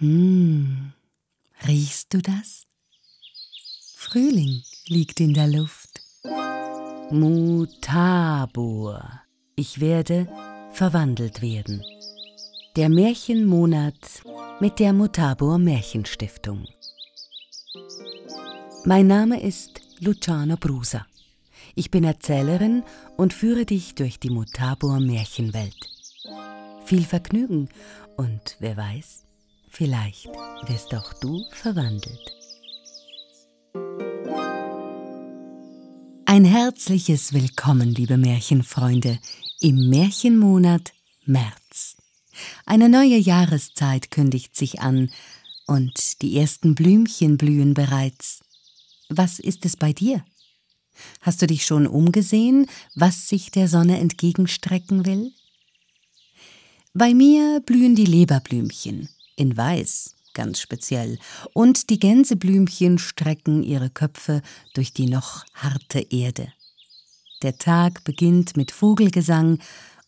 Hm, riechst du das? Frühling liegt in der Luft. Mutabor. Ich werde verwandelt werden. Der Märchenmonat mit der Mutabor Märchenstiftung. Mein Name ist Luciano Brusa. Ich bin Erzählerin und führe dich durch die Mutabor Märchenwelt. Viel Vergnügen und wer weiß, vielleicht wirst auch du verwandelt. Ein herzliches Willkommen, liebe Märchenfreunde, im Märchenmonat März. Eine neue Jahreszeit kündigt sich an und die ersten Blümchen blühen bereits. Was ist es bei dir? Hast du dich schon umgesehen, was sich der Sonne entgegenstrecken will? Bei mir blühen die Leberblümchen, in Weiß ganz speziell, und die Gänseblümchen strecken ihre Köpfe durch die noch harte Erde. Der Tag beginnt mit Vogelgesang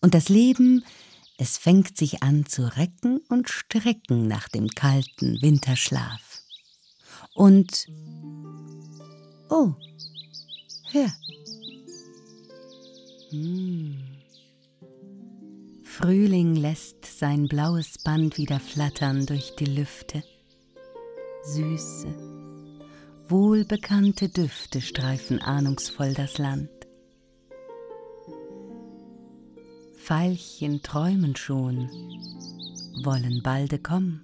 und das Leben, es fängt sich an zu recken und strecken nach dem kalten Winterschlaf. Und oh, hör. Hm. Frühling lässt sein blaues Band wieder flattern durch die Lüfte. Süße, wohlbekannte Düfte streifen ahnungsvoll das Land. Veilchen träumen schon, wollen balde kommen.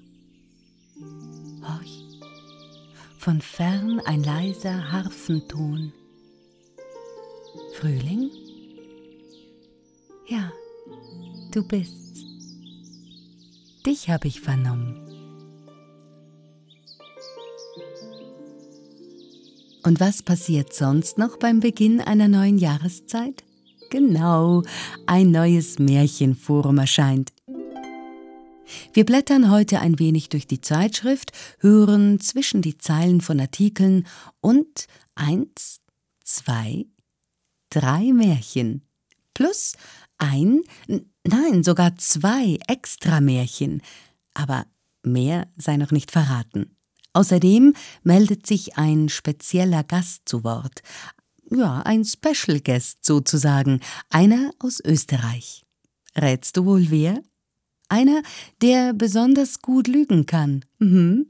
Horch, von fern ein leiser Harfenton. Frühling? Ja, du bist's. Dich habe ich vernommen. Und was passiert sonst noch beim Beginn einer neuen Jahreszeit? Genau, ein neues Märchenforum erscheint. Wir blättern heute ein wenig durch die Zeitschrift, hören zwischen die Zeilen von Artikeln und eins, zwei, drei Märchen. Plus ein, nein, sogar zwei Extramärchen. Aber mehr sei noch nicht verraten. Außerdem meldet sich ein spezieller Gast zu Wort, ja, ein Special Guest sozusagen, einer aus Österreich. Rätst du wohl wer? Einer, der besonders gut lügen kann. Mhm.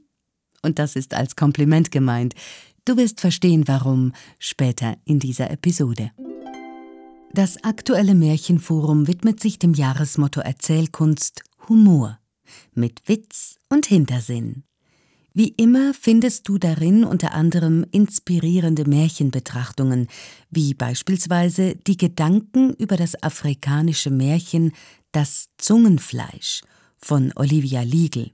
Und das ist als Kompliment gemeint. Du wirst verstehen, warum, später in dieser Episode. Das aktuelle Märchenforum widmet sich dem Jahresmotto Erzählkunst Humor mit Witz und Hintersinn. Wie immer findest du darin unter anderem inspirierende Märchenbetrachtungen, wie beispielsweise die Gedanken über das afrikanische Märchen Das Zungenfleisch von Olivia Liegel.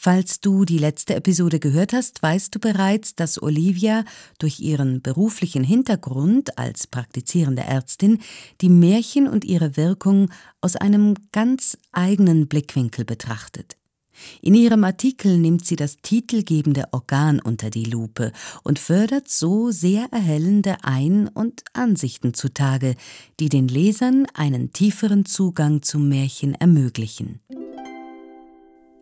Falls du die letzte Episode gehört hast, weißt du bereits, dass Olivia durch ihren beruflichen Hintergrund als praktizierende Ärztin die Märchen und ihre Wirkung aus einem ganz eigenen Blickwinkel betrachtet. In ihrem Artikel nimmt sie das titelgebende Organ unter die Lupe und fördert so sehr erhellende Ein- und Ansichten zutage, die den Lesern einen tieferen Zugang zum Märchen ermöglichen.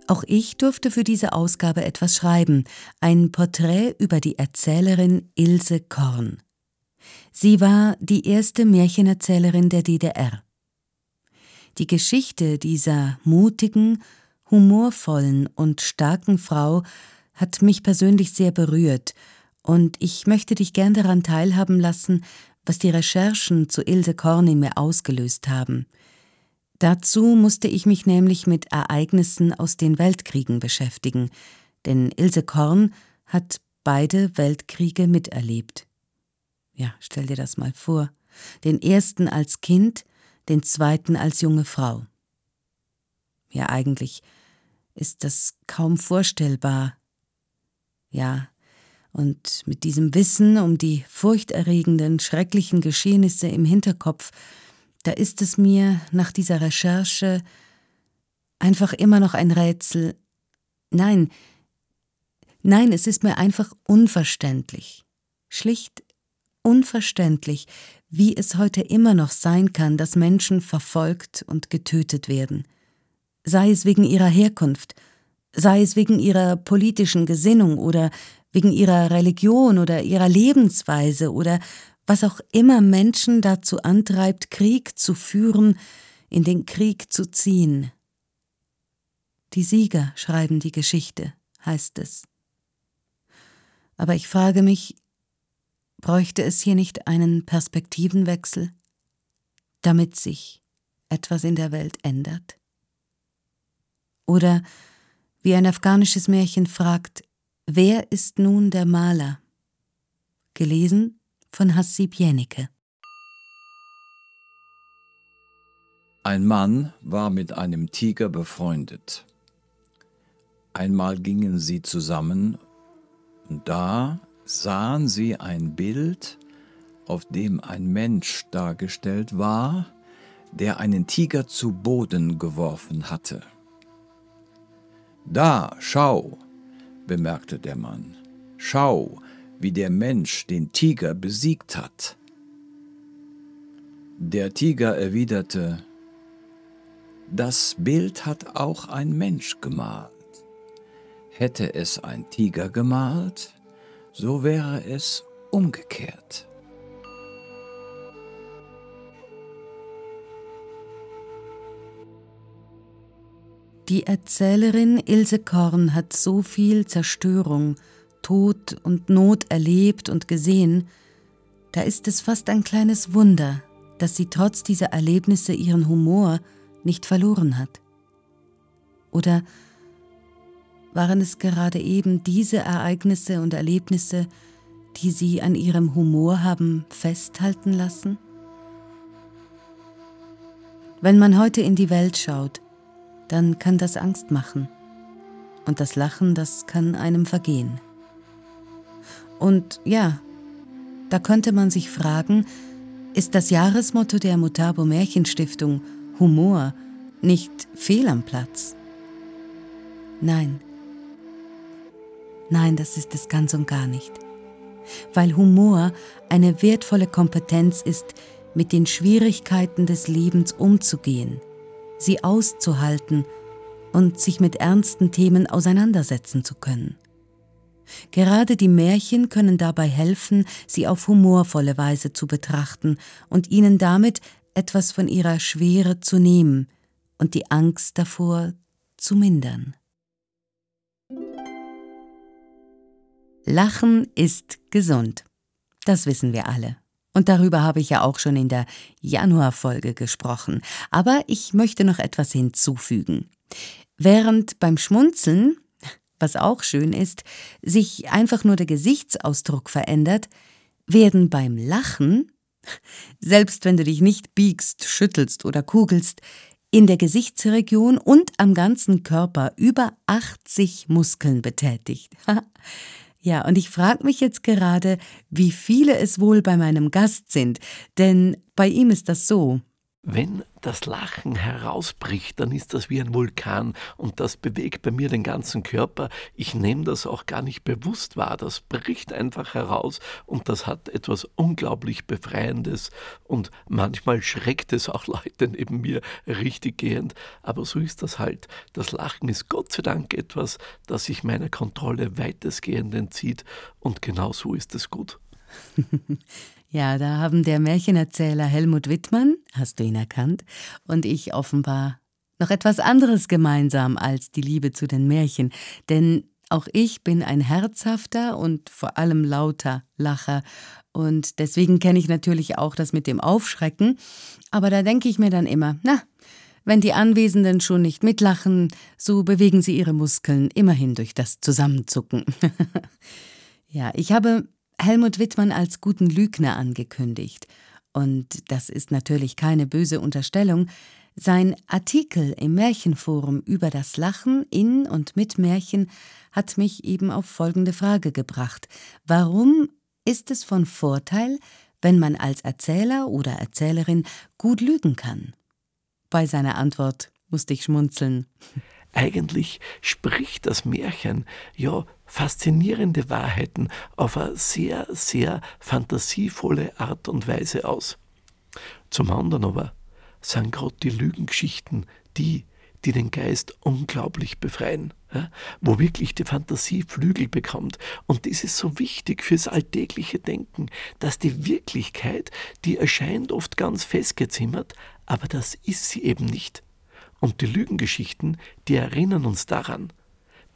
Auch ich durfte für diese Ausgabe etwas schreiben, ein Porträt über die Erzählerin Ilse Korn. Sie war die erste Märchenerzählerin der DDR. Die Geschichte dieser mutigen, humorvollen und starken Frau hat mich persönlich sehr berührt, und ich möchte dich gern daran teilhaben lassen, was die Recherchen zu Ilse Korn in mir ausgelöst haben. Dazu musste ich mich nämlich mit Ereignissen aus den Weltkriegen beschäftigen, denn Ilse Korn hat beide Weltkriege miterlebt. Ja, stell dir das mal vor. Den ersten als Kind, den zweiten als junge Frau. Ja, eigentlich ist das kaum vorstellbar. Ja, und mit diesem Wissen um die furchterregenden, schrecklichen Geschehnisse im Hinterkopf, da ist es mir nach dieser Recherche einfach immer noch ein Rätsel. Nein, nein, es ist mir einfach unverständlich, schlicht unverständlich, wie es heute immer noch sein kann, dass Menschen verfolgt und getötet werden sei es wegen ihrer Herkunft, sei es wegen ihrer politischen Gesinnung oder wegen ihrer Religion oder ihrer Lebensweise oder was auch immer Menschen dazu antreibt, Krieg zu führen, in den Krieg zu ziehen. Die Sieger schreiben die Geschichte, heißt es. Aber ich frage mich, bräuchte es hier nicht einen Perspektivenwechsel, damit sich etwas in der Welt ändert? Oder wie ein afghanisches Märchen fragt, wer ist nun der Maler? Gelesen von Hassib Jennecke. Ein Mann war mit einem Tiger befreundet. Einmal gingen sie zusammen und da sahen sie ein Bild, auf dem ein Mensch dargestellt war, der einen Tiger zu Boden geworfen hatte. Da, schau, bemerkte der Mann, schau, wie der Mensch den Tiger besiegt hat. Der Tiger erwiderte, das Bild hat auch ein Mensch gemalt. Hätte es ein Tiger gemalt, so wäre es umgekehrt. Die Erzählerin Ilse Korn hat so viel Zerstörung, Tod und Not erlebt und gesehen, da ist es fast ein kleines Wunder, dass sie trotz dieser Erlebnisse ihren Humor nicht verloren hat. Oder waren es gerade eben diese Ereignisse und Erlebnisse, die sie an ihrem Humor haben festhalten lassen? Wenn man heute in die Welt schaut, dann kann das Angst machen. Und das Lachen, das kann einem vergehen. Und ja, da könnte man sich fragen, ist das Jahresmotto der Mutabo Märchenstiftung Humor nicht fehl am Platz? Nein. Nein, das ist es ganz und gar nicht. Weil Humor eine wertvolle Kompetenz ist, mit den Schwierigkeiten des Lebens umzugehen – sie auszuhalten und sich mit ernsten Themen auseinandersetzen zu können. Gerade die Märchen können dabei helfen, sie auf humorvolle Weise zu betrachten und ihnen damit etwas von ihrer Schwere zu nehmen und die Angst davor zu mindern. Lachen ist gesund. Das wissen wir alle. Und darüber habe ich ja auch schon in der Januarfolge gesprochen. Aber ich möchte noch etwas hinzufügen. Während beim Schmunzeln, was auch schön ist, sich einfach nur der Gesichtsausdruck verändert, werden beim Lachen, selbst wenn du dich nicht biegst, schüttelst oder kugelst, in der Gesichtsregion und am ganzen Körper über 80 Muskeln betätigt. Ja, und ich frage mich jetzt gerade, wie viele es wohl bei meinem Gast sind, denn bei ihm ist das so. Wenn das Lachen herausbricht, dann ist das wie ein Vulkan und das bewegt bei mir den ganzen Körper. Ich nehme das auch gar nicht bewusst wahr. Das bricht einfach heraus und das hat etwas unglaublich Befreiendes und manchmal schreckt es auch Leute neben mir richtig gehend. Aber so ist das halt. Das Lachen ist Gott sei Dank etwas, das sich meiner Kontrolle weitestgehend entzieht und genau so ist es gut. Ja, da haben der Märchenerzähler Helmut Wittmann, hast du ihn erkannt, und ich offenbar noch etwas anderes gemeinsam als die Liebe zu den Märchen, denn auch ich bin ein herzhafter und vor allem lauter Lacher. Und deswegen kenne ich natürlich auch das mit dem Aufschrecken, aber da denke ich mir dann immer, na, wenn die Anwesenden schon nicht mitlachen, so bewegen sie ihre Muskeln immerhin durch das Zusammenzucken. ja, ich habe Helmut Wittmann als guten Lügner angekündigt. Und das ist natürlich keine böse Unterstellung. Sein Artikel im Märchenforum über das Lachen in und mit Märchen hat mich eben auf folgende Frage gebracht. Warum ist es von Vorteil, wenn man als Erzähler oder Erzählerin gut lügen kann? Bei seiner Antwort musste ich schmunzeln. Eigentlich spricht das Märchen ja faszinierende Wahrheiten auf eine sehr, sehr fantasievolle Art und Weise aus. Zum anderen aber sind gerade die Lügengeschichten die, die den Geist unglaublich befreien. ja, wo wirklich die Fantasie Flügel bekommt. Und das ist so wichtig fürs alltägliche Denken, dass die Wirklichkeit, die erscheint oft ganz festgezimmert, aber das ist sie eben nicht. Und die Lügengeschichten, die erinnern uns daran,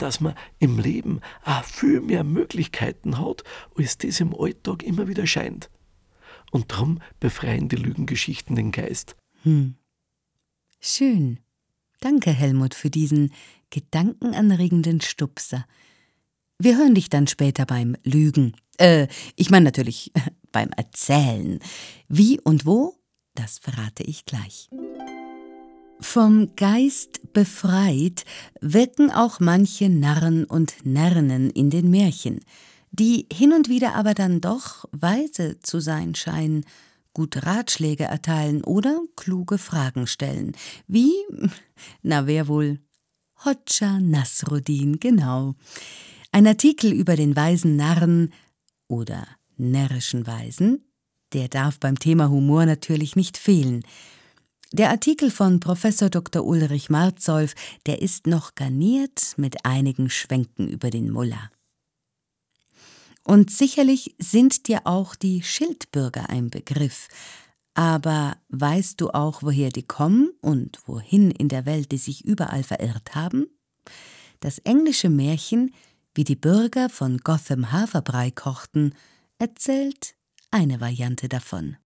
dass man im Leben auch viel mehr Möglichkeiten hat, als das im Alltag immer wieder scheint. Und darum befreien die Lügengeschichten den Geist. Hm. Schön. Danke, Helmut, für diesen gedankenanregenden Stupser. Wir hören dich dann später beim Lügen. Äh, ich meine natürlich beim Erzählen. Wie und wo, das verrate ich gleich. Vom Geist befreit wirken auch manche Narren und Närrinnen in den Märchen, die hin und wieder aber dann doch weise zu sein scheinen, gute Ratschläge erteilen oder kluge Fragen stellen. Wie? Na, wer wohl? Hodja Nasruddin, genau. Ein Artikel über den weisen Narren oder närrischen Weisen, der darf beim Thema Humor natürlich nicht fehlen. Der Artikel von Professor Dr. Ulrich Marzolf, der ist noch garniert mit einigen Schwenken über den Mullah. Und sicherlich sind dir auch die Schildbürger ein Begriff. Aber weißt du auch, woher die kommen und wohin in der Welt die sich überall verirrt haben? Das englische Märchen, wie die Bürger von Gotham Haferbrei kochten, erzählt eine Variante davon.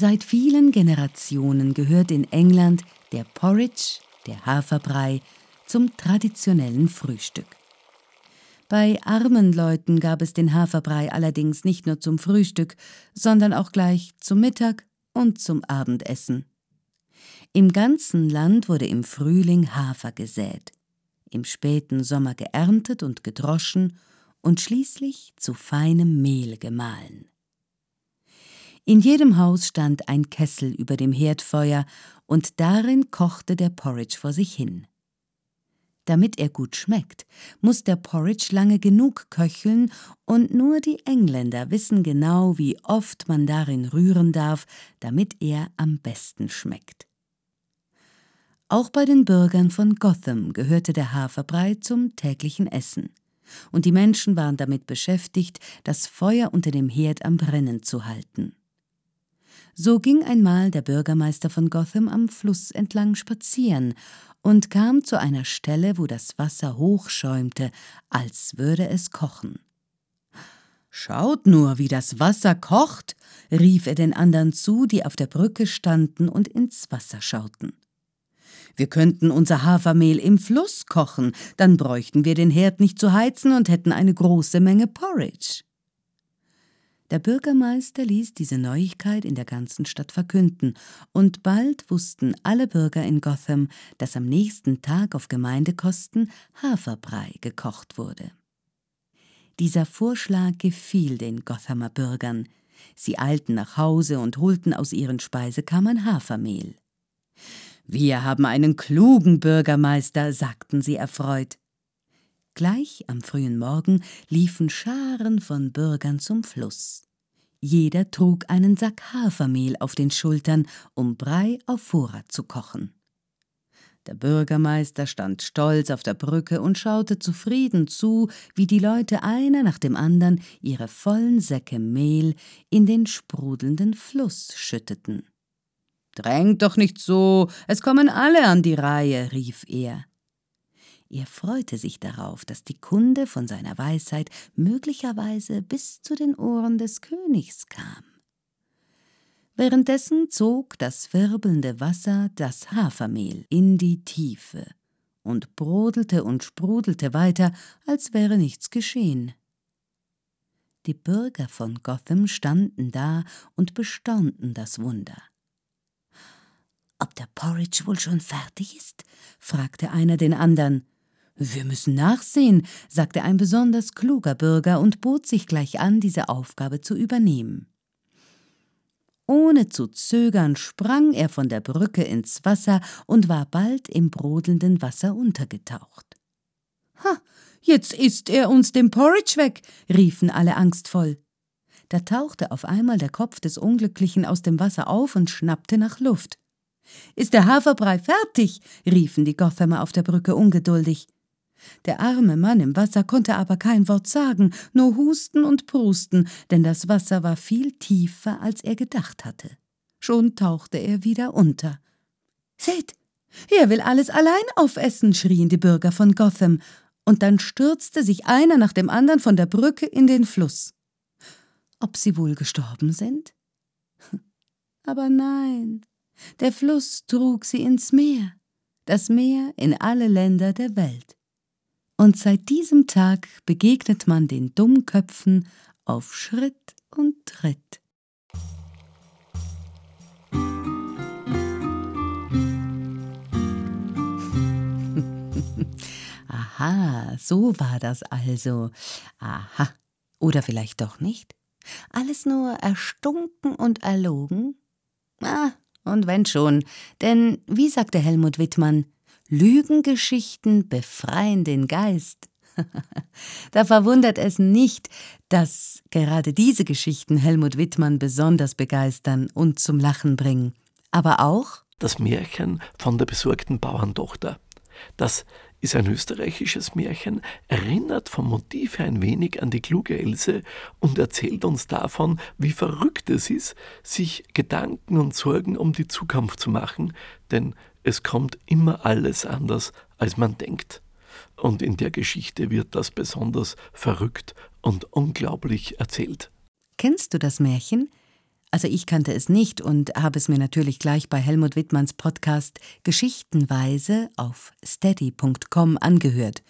Seit vielen Generationen gehört in England der Porridge, der Haferbrei, zum traditionellen Frühstück. Bei armen Leuten gab es den Haferbrei allerdings nicht nur zum Frühstück, sondern auch gleich zum Mittag und zum Abendessen. Im ganzen Land wurde im Frühling Hafer gesät, im späten Sommer geerntet und gedroschen und schließlich zu feinem Mehl gemahlen. In jedem Haus stand ein Kessel über dem Herdfeuer, und darin kochte der Porridge vor sich hin. Damit er gut schmeckt, muss der Porridge lange genug köcheln, und nur die Engländer wissen genau, wie oft man darin rühren darf, damit er am besten schmeckt. Auch bei den Bürgern von Gotham gehörte der Haferbrei zum täglichen Essen, und die Menschen waren damit beschäftigt, das Feuer unter dem Herd am Brennen zu halten. So ging einmal der Bürgermeister von Gotham am Fluss entlang spazieren und kam zu einer Stelle, wo das Wasser hochschäumte, als würde es kochen. Schaut nur, wie das Wasser kocht, rief er den anderen zu, die auf der Brücke standen und ins Wasser schauten. Wir könnten unser Hafermehl im Fluss kochen, dann bräuchten wir den Herd nicht zu heizen und hätten eine große Menge Porridge. Der Bürgermeister ließ diese Neuigkeit in der ganzen Stadt verkünden, und bald wussten alle Bürger in Gotham, dass am nächsten Tag auf Gemeindekosten Haferbrei gekocht wurde. Dieser Vorschlag gefiel den Gothamer Bürgern. Sie eilten nach Hause und holten aus ihren Speisekammern Hafermehl. Wir haben einen klugen Bürgermeister, sagten sie erfreut. Gleich am frühen Morgen liefen Scharen von Bürgern zum Fluss. Jeder trug einen Sack Hafermehl auf den Schultern, um Brei auf Vorrat zu kochen. Der Bürgermeister stand stolz auf der Brücke und schaute zufrieden zu, wie die Leute einer nach dem anderen ihre vollen Säcke Mehl in den sprudelnden Fluss schütteten. Drängt doch nicht so, es kommen alle an die Reihe, rief er. Er freute sich darauf, dass die Kunde von seiner Weisheit möglicherweise bis zu den Ohren des Königs kam. Währenddessen zog das wirbelnde Wasser das Hafermehl in die Tiefe und brodelte und sprudelte weiter, als wäre nichts geschehen. Die Bürger von Gotham standen da und bestaunten das Wunder. Ob der Porridge wohl schon fertig ist? fragte einer den anderen. Wir müssen nachsehen, sagte ein besonders kluger Bürger und bot sich gleich an, diese Aufgabe zu übernehmen. Ohne zu zögern sprang er von der Brücke ins Wasser und war bald im brodelnden Wasser untergetaucht. Ha, jetzt isst er uns den Porridge weg, riefen alle angstvoll. Da tauchte auf einmal der Kopf des Unglücklichen aus dem Wasser auf und schnappte nach Luft. Ist der Haferbrei fertig? riefen die Gothamer auf der Brücke ungeduldig. Der arme Mann im Wasser konnte aber kein Wort sagen, nur husten und prusten, denn das Wasser war viel tiefer, als er gedacht hatte. Schon tauchte er wieder unter. Seht, er will alles allein aufessen, schrien die Bürger von Gotham, und dann stürzte sich einer nach dem anderen von der Brücke in den Fluss. Ob sie wohl gestorben sind? Aber nein, der Fluss trug sie ins Meer, das Meer in alle Länder der Welt. Und seit diesem Tag begegnet man den Dummköpfen auf Schritt und Tritt. Aha, so war das also. Aha. Oder vielleicht doch nicht? Alles nur erstunken und erlogen? Ah, und wenn schon, denn wie sagte Helmut Wittmann, Lügengeschichten befreien den Geist. da verwundert es nicht, dass gerade diese Geschichten Helmut Wittmann besonders begeistern und zum Lachen bringen. Aber auch das Märchen von der besorgten Bauerntochter. Das ist ein österreichisches Märchen, erinnert vom Motiv her ein wenig an die kluge Else und erzählt uns davon, wie verrückt es ist, sich Gedanken und Sorgen um die Zukunft zu machen, denn es kommt immer alles anders, als man denkt. Und in der Geschichte wird das besonders verrückt und unglaublich erzählt. Kennst du das Märchen? Also ich kannte es nicht und habe es mir natürlich gleich bei Helmut Wittmanns Podcast Geschichtenweise auf steady.com angehört.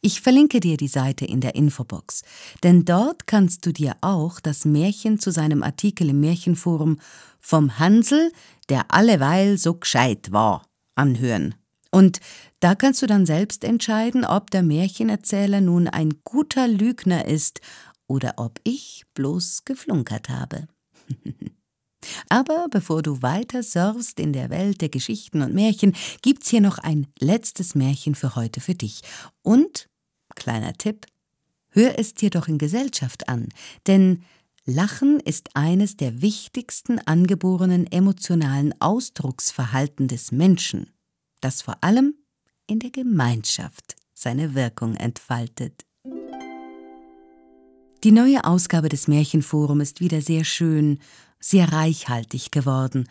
Ich verlinke dir die Seite in der Infobox, denn dort kannst du dir auch das Märchen zu seinem Artikel im Märchenforum vom Hansel, der alleweil so gescheit war, anhören. Und da kannst du dann selbst entscheiden, ob der Märchenerzähler nun ein guter Lügner ist oder ob ich bloß geflunkert habe. Aber bevor du weiter surfst in der Welt der Geschichten und Märchen, gibt's hier noch ein letztes Märchen für heute für dich. Und, kleiner Tipp, hör es dir doch in Gesellschaft an, denn Lachen ist eines der wichtigsten angeborenen emotionalen Ausdrucksverhalten des Menschen, das vor allem in der Gemeinschaft seine Wirkung entfaltet. Die neue Ausgabe des Märchenforum ist wieder sehr schön, sehr reichhaltig geworden.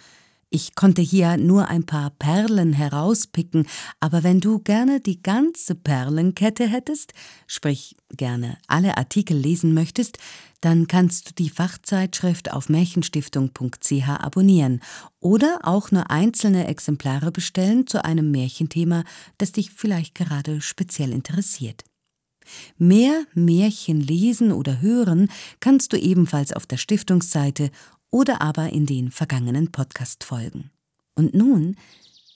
Ich konnte hier nur ein paar Perlen herauspicken, aber wenn du gerne die ganze Perlenkette hättest, sprich gerne alle Artikel lesen möchtest, dann kannst du die Fachzeitschrift auf märchenstiftung.ch abonnieren oder auch nur einzelne Exemplare bestellen zu einem Märchenthema, das dich vielleicht gerade speziell interessiert. Mehr Märchen lesen oder hören kannst du ebenfalls auf der Stiftungsseite oder aber in den vergangenen Podcast-Folgen. Und nun,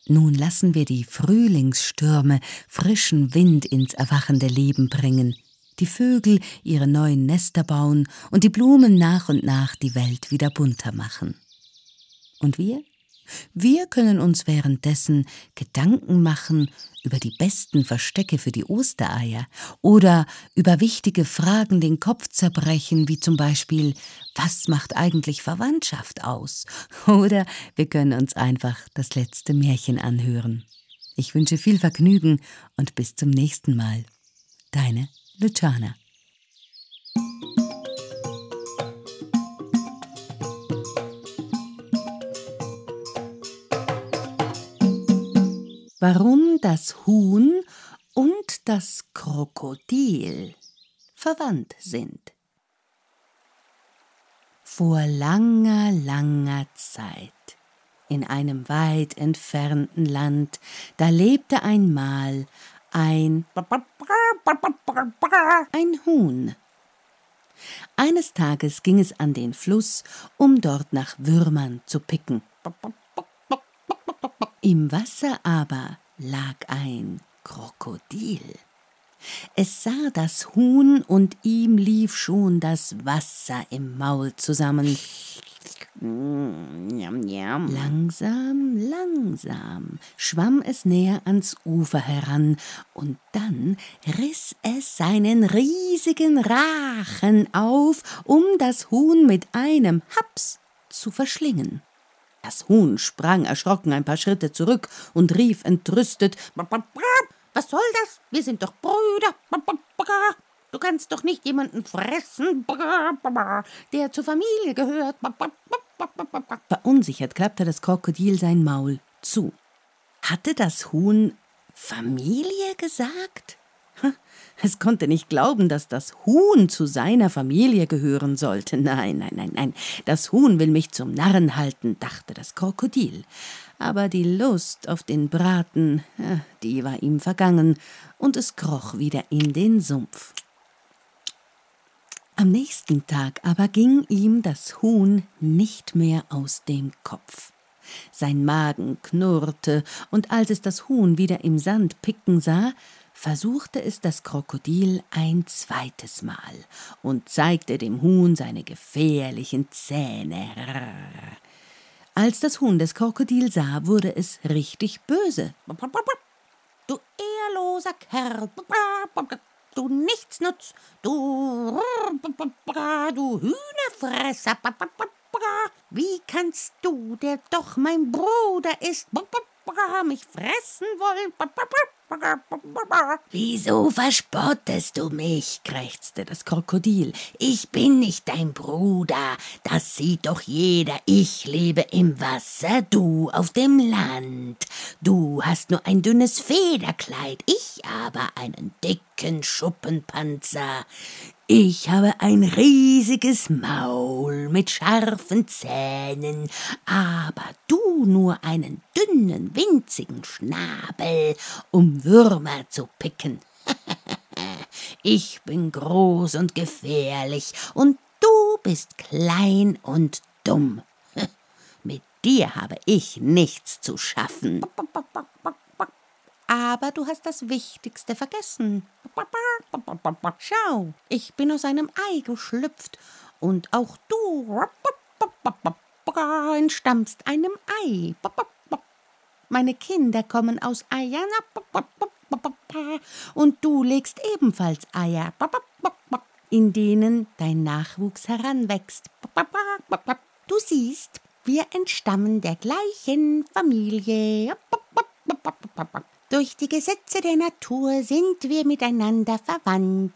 nun lassen wir die Frühlingsstürme frischen Wind ins erwachende Leben bringen, die Vögel ihre neuen Nester bauen und die Blumen nach und nach die Welt wieder bunter machen. Und wir? Wir können uns währenddessen Gedanken machen über die besten Verstecke für die Ostereier oder über wichtige Fragen den Kopf zerbrechen, wie zum Beispiel, was macht eigentlich Verwandtschaft aus? Oder wir können uns einfach das letzte Märchen anhören. Ich wünsche viel Vergnügen und bis zum nächsten Mal. Deine Luciana. Warum das Huhn und das Krokodil verwandt sind. Vor langer, langer Zeit, in einem weit entfernten Land, da lebte einmal ein ein Huhn. Eines Tages ging es an den Fluss, um dort nach Würmern zu picken. Im Wasser aber lag ein Krokodil. Es sah das Huhn und ihm lief schon das Wasser im Maul zusammen. Langsam, langsam schwamm es näher ans Ufer heran, und dann riss es seinen riesigen Rachen auf, um das Huhn mit einem Haps zu verschlingen. Das Huhn sprang erschrocken ein paar Schritte zurück und rief entrüstet Was soll das? Wir sind doch Brüder. Du kannst doch nicht jemanden fressen, der zur Familie gehört. Verunsichert klappte das Krokodil sein Maul zu. Hatte das Huhn Familie gesagt? Es konnte nicht glauben, dass das Huhn zu seiner Familie gehören sollte. Nein, nein, nein, nein. Das Huhn will mich zum Narren halten, dachte das Krokodil. Aber die Lust auf den Braten, die war ihm vergangen, und es kroch wieder in den Sumpf. Am nächsten Tag aber ging ihm das Huhn nicht mehr aus dem Kopf. Sein Magen knurrte, und als es das Huhn wieder im Sand picken sah, versuchte es das Krokodil ein zweites Mal und zeigte dem Huhn seine gefährlichen Zähne. Als das Huhn das Krokodil sah, wurde es richtig böse. Du ehrloser Kerl, du Nichtsnutz, du, du Hühnerfresser, wie kannst du, der doch mein Bruder ist, mich fressen wollen? Wieso verspottest du mich? krächzte das Krokodil. Ich bin nicht dein Bruder, das sieht doch jeder. Ich lebe im Wasser, du auf dem Land. Du hast nur ein dünnes Federkleid, ich aber einen dicken Schuppenpanzer. Ich habe ein riesiges Maul mit scharfen Zähnen, aber du nur einen dünnen, winzigen Schnabel, um Würmer zu picken. ich bin groß und gefährlich, und du bist klein und dumm. Mit dir habe ich nichts zu schaffen. Aber du hast das Wichtigste vergessen. Schau, ich bin aus einem Ei geschlüpft und auch du entstammst einem Ei. Meine Kinder kommen aus Eiern und du legst ebenfalls Eier, in denen dein Nachwuchs heranwächst. Du siehst, wir entstammen der gleichen Familie. Durch die Gesetze der Natur sind wir miteinander verwandt.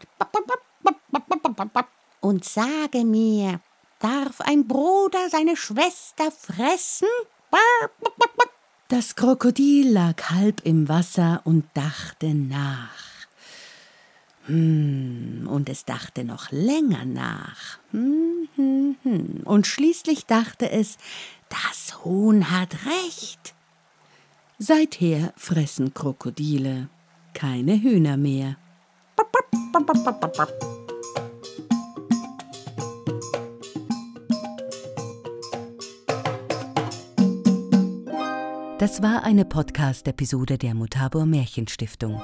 Und sage mir, darf ein Bruder seine Schwester fressen? Das Krokodil lag halb im Wasser und dachte nach. Hm, und es dachte noch länger nach. Hm, hm. Und schließlich dachte es, das Huhn hat recht. Seither fressen Krokodile keine Hühner mehr. Das war eine Podcast-Episode der Mutabor Märchenstiftung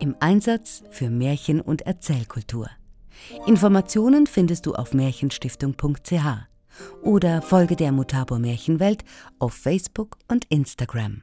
im Einsatz für Märchen- und Erzählkultur. Informationen findest du auf märchenstiftung.ch oder folge der Mutabor Märchenwelt auf Facebook und Instagram.